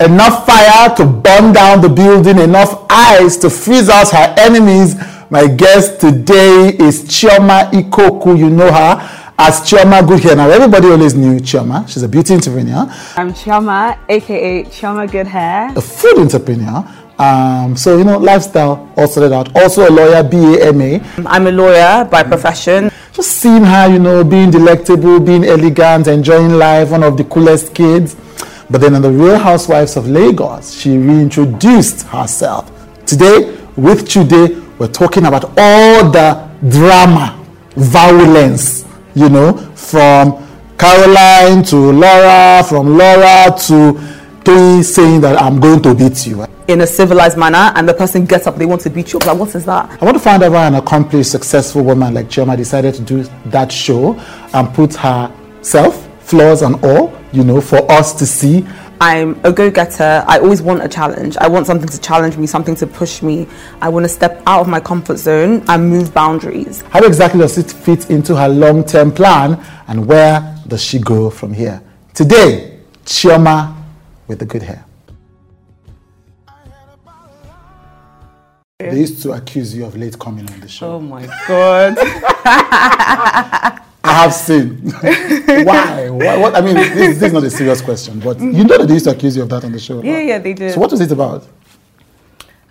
enough fire to burn down the building, enough ice to freeze out her enemies. My guest today is Chioma Ikokwu. You know her as Chioma Goodhair. Now, everybody always knew Chioma. She's a beauty entrepreneur, I'm Chioma, aka Chioma Good Hair. a food entrepreneur. Um, so, you know, lifestyle all sorted out. Also a lawyer, BAMA. I'm a lawyer by profession. Just seeing her, you know, being delectable, being elegant, enjoying life, one of the coolest kids. But then on the Real Housewives of Lagos, she reintroduced herself. Today, with Chude, we're talking about all the drama, violence, you know, from Caroline to Laura, from Laura to Toyin saying that I'm going to beat you. In a civilized manner, and the person gets up, they want to beat you up. Like, what is that? I want to find out why an accomplished, successful woman like Chioma decided to do that show and put herself, flaws and all, you know, for us to see. I'm a go getter. I always want a challenge. I want something to challenge me, something to push me. I want to step out of my comfort zone and move boundaries. How exactly does it fit into her long term plan and where does she go from here? Today, Chioma with the good hair. They used to accuse you of late coming on the show. Oh my God. I have seen. Why? Why? What? I mean, this, this is not a serious question, but you know that they used to accuse you of that on the show. yeah, right? yeah, they did. So, what was it about?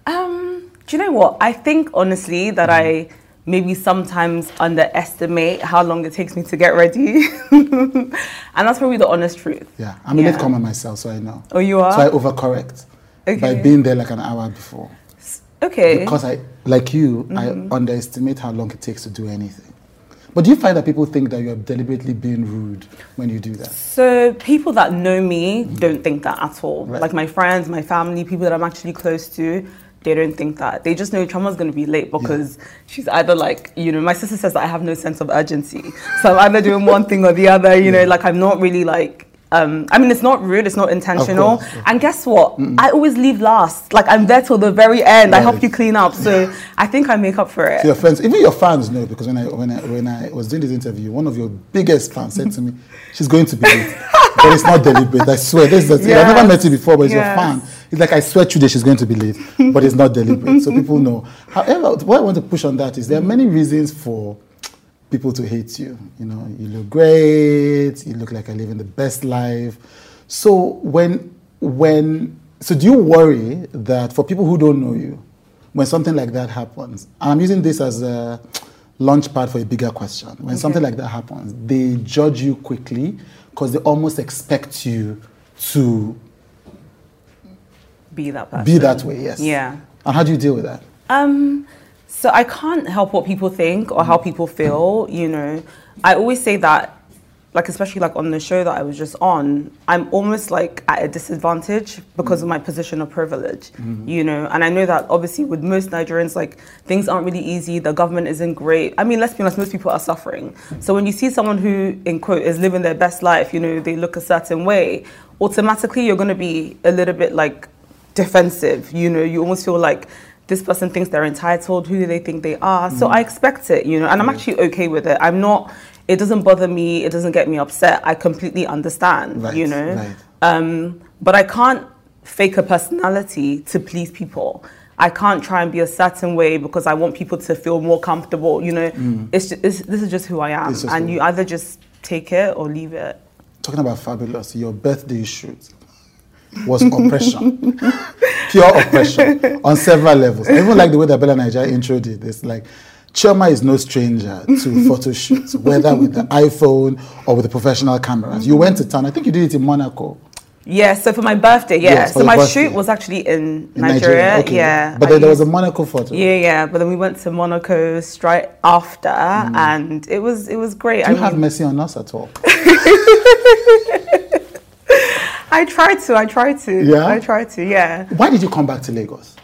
Um, do you know what? I think honestly that I maybe sometimes underestimate how long it takes me to get ready. and that's probably the honest truth. Yeah, I'm a Yeah. late comer myself, so I know. Oh, you are? So I overcorrect by being there like an hour before. Okay. Because I, like you, Mm-hmm. I underestimate how long it takes to do anything. But do you find that people think that you're deliberately being rude when you do that? So people that know me don't think that at all. Right. Like my friends, my family, people that I'm actually close to, they don't think that. They just know Chioma's gonna be late because she's either like, you know, my sister says that I have no sense of urgency. So I'm either doing one thing or the other, you know, like I'm not really like um, I mean, it's not rude, it's not intentional. course, And guess what? I always leave last. Like, I'm there till the very end. I help you clean up. So I think I make up for it. So your friends, even your fans know because when I when I when I was doing this interview, one of your biggest fans said to me, "She's going to be late, but it's not deliberate. I swear, this is. I've never met you before, but it's your Yes. fan. It's like I swear today she's going to be late, but it's not deliberate. So people know. However, what I want to push on that is there are many reasons for people to hate you. You know, you look great. You look like you're living the best life. So when when so do you worry that for people who don't know you, when something like that happens, and I'm using this as a launch pad for a bigger question. When something like that happens, they judge you quickly because they almost expect you to Be that person. be that way. Yes. Yeah. And how do you deal with that? Um, so I can't help what people think or how mm. people feel, you know. I always say that, like especially like on the show that I was just on, I'm almost like at a disadvantage because of mm. my position of privilege, mm-hmm. you know. And I know that obviously with most Nigerians, like things aren't really easy. The government isn't great. I mean, let's be honest, most people are suffering. So when you see someone who, in quote, is living their best life, you know, they look a certain way, automatically you're going to be a little bit like defensive. You know, you almost feel like this person thinks they're entitled. Who do they think they are? So I expect it, you know, and I'm actually okay with it. I'm not. It doesn't bother me. It doesn't get me upset. I completely understand, Right, you know. right. Um, but I can't fake a personality to please people. I can't try and be a certain way because I want people to feel more comfortable. You know, it's, just, it's this is just who I am, Mm. And you either just take it or leave it. talking about fabulous, your birthday shoot was oppression, pure oppression on several levels. I even like the way that BellaNaija intro did. It's like Chioma is no stranger to photo shoots, whether with the iPhone or with the professional cameras. You went to town. I think you did it in Monaco. Yeah, so for my birthday, yeah. Yes, so my birthday. shoot was actually in, In Nigeria, okay. yeah. But then there was a Monaco photo. Yeah, yeah. But then we went to Monaco straight after, and it was it was great. Mm. Do you I have mercy on us at all? I tried to, I tried to, Yeah? I tried to, yeah. Why did you come back to Lagos?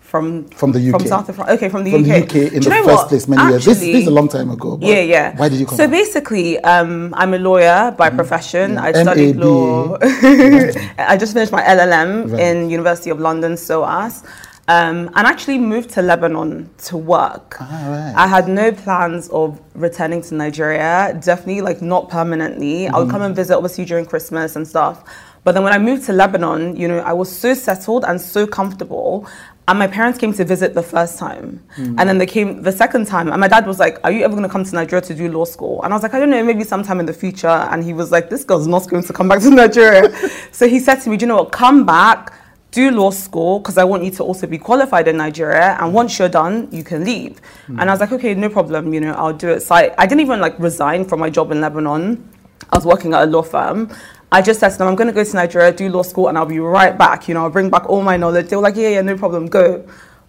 From From the UK. from South Africa. Okay, from the From UK. the UK in Do the first what? place many years. This, this is a long time ago. but Yeah, yeah. Why did you come So back? basically, um, I'm a lawyer by profession. I studied law. I just finished my LLM Right. in University of London, SOAS. Um, and actually moved to Lebanon to work. Ah, right. I had no plans of returning to Nigeria, definitely like not permanently. I would come and visit obviously during Christmas and stuff. But then when I moved to Lebanon, you know, I was so settled and so comfortable. And my parents came to visit the first time. Hmm. And then they came the second time. And my dad was like, Are you ever going to come to Nigeria to do law school? And I was like, I don't know, maybe sometime in the future. And he was like, This girl's not going to come back to Nigeria. so he said to me, Do you know what? Come back, do law school, because I want you to also be qualified in Nigeria. And once you're done, you can leave. Hmm. And I was like, Okay, no problem. You know, I'll do it. So I, I didn't even like resign from my job in Lebanon. I was working at a law firm. I just said to them, I'm going to go to Nigeria, do law school, and I'll be right back. You know, I'll bring back all my knowledge. They were like, yeah, yeah, no problem, go.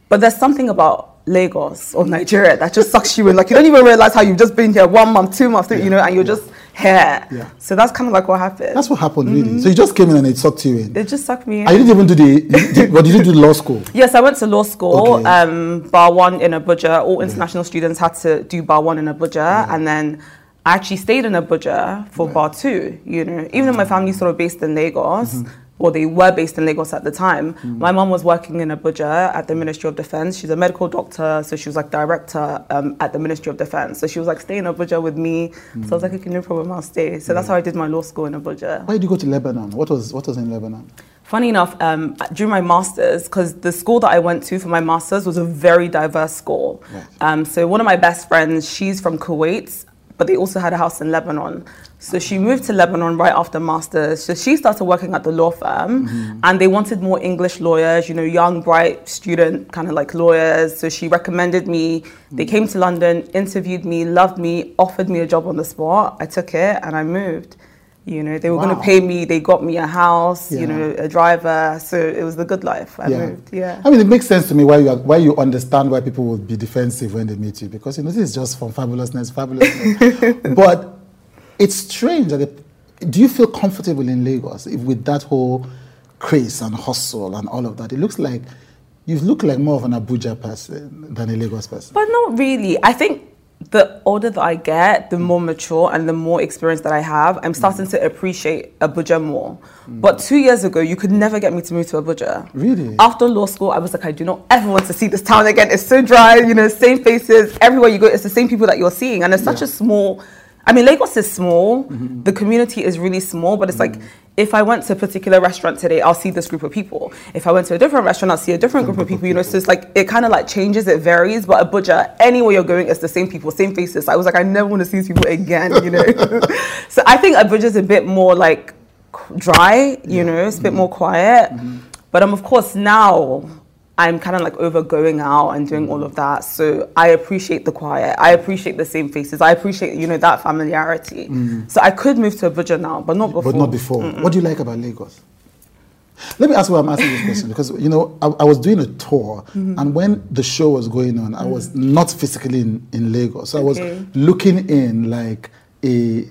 But there's something about Lagos or Nigeria that just sucks you in. Like, you don't even realize how you've just been here one month, two months, three, you know, and you're just here. Yeah. So that's kind of like what happened. That's what happened, really. So you just came in and it sucked you in. it just sucked me in. You didn't even do the. What did you do law school? Yes, I went to law school, Okay. um, bar one in Abuja. All international students had to do bar one in Abuja, and then I actually stayed in Abuja for bar two. You know, even though my family's sort of based in Lagos, or they were based in Lagos at the time. My mom was working in Abuja at the Ministry of Defense. She's a medical doctor, so she was like director um, at the Ministry of Defense. So she was like, stay in Abuja with me. So I was like, okay, no problem, I'll stay. So that's how I did my law school in Abuja. Why did you go to Lebanon? What was what was in Lebanon? Funny enough, um, during my masters, because the school that I went to for my masters was a very diverse school. Right. Um, so one of my best friends, she's from Kuwait, but they also had a house in Lebanon. So she moved to Lebanon right after masters. So she started working at the law firm, mm-hmm. and they wanted more English lawyers, you know, young, bright student kind of like lawyers. So she recommended me. They mm. came to London, interviewed me, loved me, offered me a job on the spot. I took it, and I moved. You know, they were going to pay me. They got me a house, Yeah. you know, a driver. So it was the good life. I Yeah. moved. Yeah. I mean, it makes sense to me why you are, why you understand why people would be defensive when they meet you because you know this is just from fabulousness, fabulousness. but it's strange that it, do you feel comfortable in Lagos if, with that whole craze and hustle and all of that? It looks like you look like more of an Abuja person than a Lagos person. But not really. I think the older that I get, the mm. more mature and the more experience that I have, I'm starting mm. to appreciate Abuja more. Mm. But two years ago, you could never get me to move to Abuja. Really? After law school, I was like, I do not ever want to see this town again. It's so dry, you know, same faces. Everywhere you go, it's the same people that you're seeing. And it's such a small, I mean, Lagos is small. The community is really small, but it's like, if I went to a particular restaurant today, I'll see this group of people. If I went to a different restaurant, I'll see a different group of people. You know, so it's like it kind of like changes, it varies. But Abuja, anywhere you're going, it's the same people, same faces. I was like, I never want to see these people again. You know, so I think Abuja's a bit more like dry. You know, it's a bit more quiet. But um, of course now. I'm kind of like over going out and doing all of mm-hmm. that. So I appreciate the quiet. I appreciate the same faces. I appreciate, you know, that familiarity. Mm-hmm. So I could move to Abuja now, but not before. But not before. What do you like about Lagos? Let me ask why I'm asking this question because you know I, I was doing a tour Mm-hmm. and when the show was going on, I was mm-hmm. not physically in, in Lagos, so I was looking in like a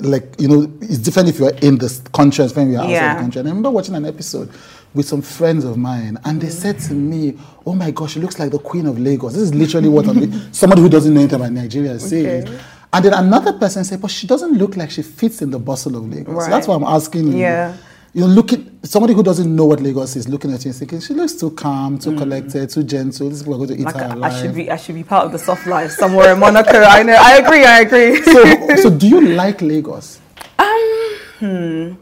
like you know it's different if you're in the country when you're outside Yeah. the country. And I remember watching an episode with some friends of mine, and they said to me, "Oh my gosh, she looks like the Queen of Lagos." This is literally what somebody who doesn't know anything about Nigeria is saying. And then another person said, "But she doesn't look like she fits in the bustle of Lagos." So that's why I'm asking you. Yeah. You know, looking somebody who doesn't know what Lagos is looking at you and thinking she looks too calm, too collected, too gentle. These people are going to eat Mm. Like her I, alive. I should be, I should be part of the soft life somewhere in Monaco. I know. I agree. I agree. so, so do you like Lagos? Um, hmm.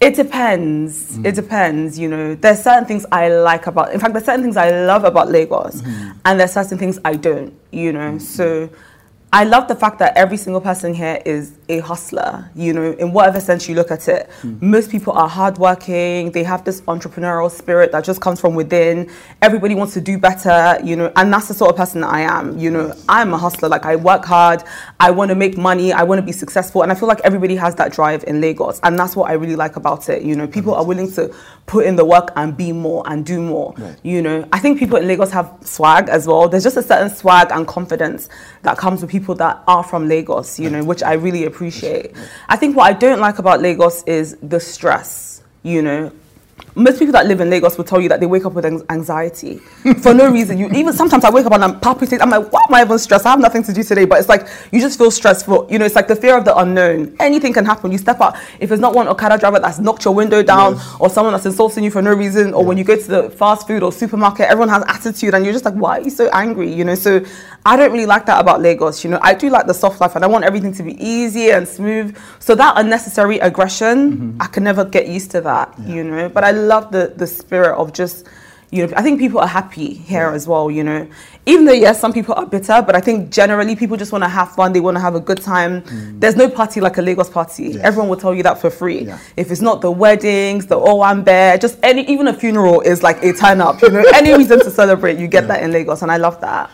It depends. It depends. You know, there's certain things I like about. In fact, there's certain things I love about Lagos, and there's certain things I don't. You know, so I love the fact that every single person here is a hustler. You know, in whatever sense you look at it, hmm. most people are hardworking. They have this entrepreneurial spirit that just comes from within. Everybody wants to do better. You know, and that's the sort of person that I am. You know, I'm a hustler. Like I work hard. I want to make money. I want to be successful, and I feel like everybody has that drive in Lagos, and that's what I really like about it. You know, people are willing to put in the work and be more and do more. Right. You know, I think people in Lagos have swag as well. There's just a certain swag and confidence that comes with people that are from Lagos. You know, which I really appreciate. I think what I don't like about Lagos is the stress. You know, most people that live in Lagos will tell you that they wake up with anxiety for no reason. You even sometimes I wake up and I'm palpitating. I'm like, why am I even stressed? I have nothing to do today, but it's like you just feel stressful. You know, it's like the fear of the unknown. Anything can happen. You step out. If it's not one Okada driver that's knocked your window down, Yes. or someone that's insulting you for no reason, or when you go to the fast food or supermarket, everyone has attitude, and you're just like, why are you so angry? You know, so I don't really like that about Lagos. You know, I do like the soft life, and I want everything to be easy and smooth. So that unnecessary aggression, mm-hmm. I can never get used to that. You know, but I love the the spirit of just. You know, I think people are happy here as well. You know, even though yes, some people are bitter, but I think generally people just want to have fun. They want to have a good time. Mm. There's no party like a Lagos party. Yes. Everyone will tell you that for free. Yeah. If it's not the weddings, the Owambe, just any, even a funeral is like a turn up. You know, any reason to celebrate, you get that in Lagos, and I love that.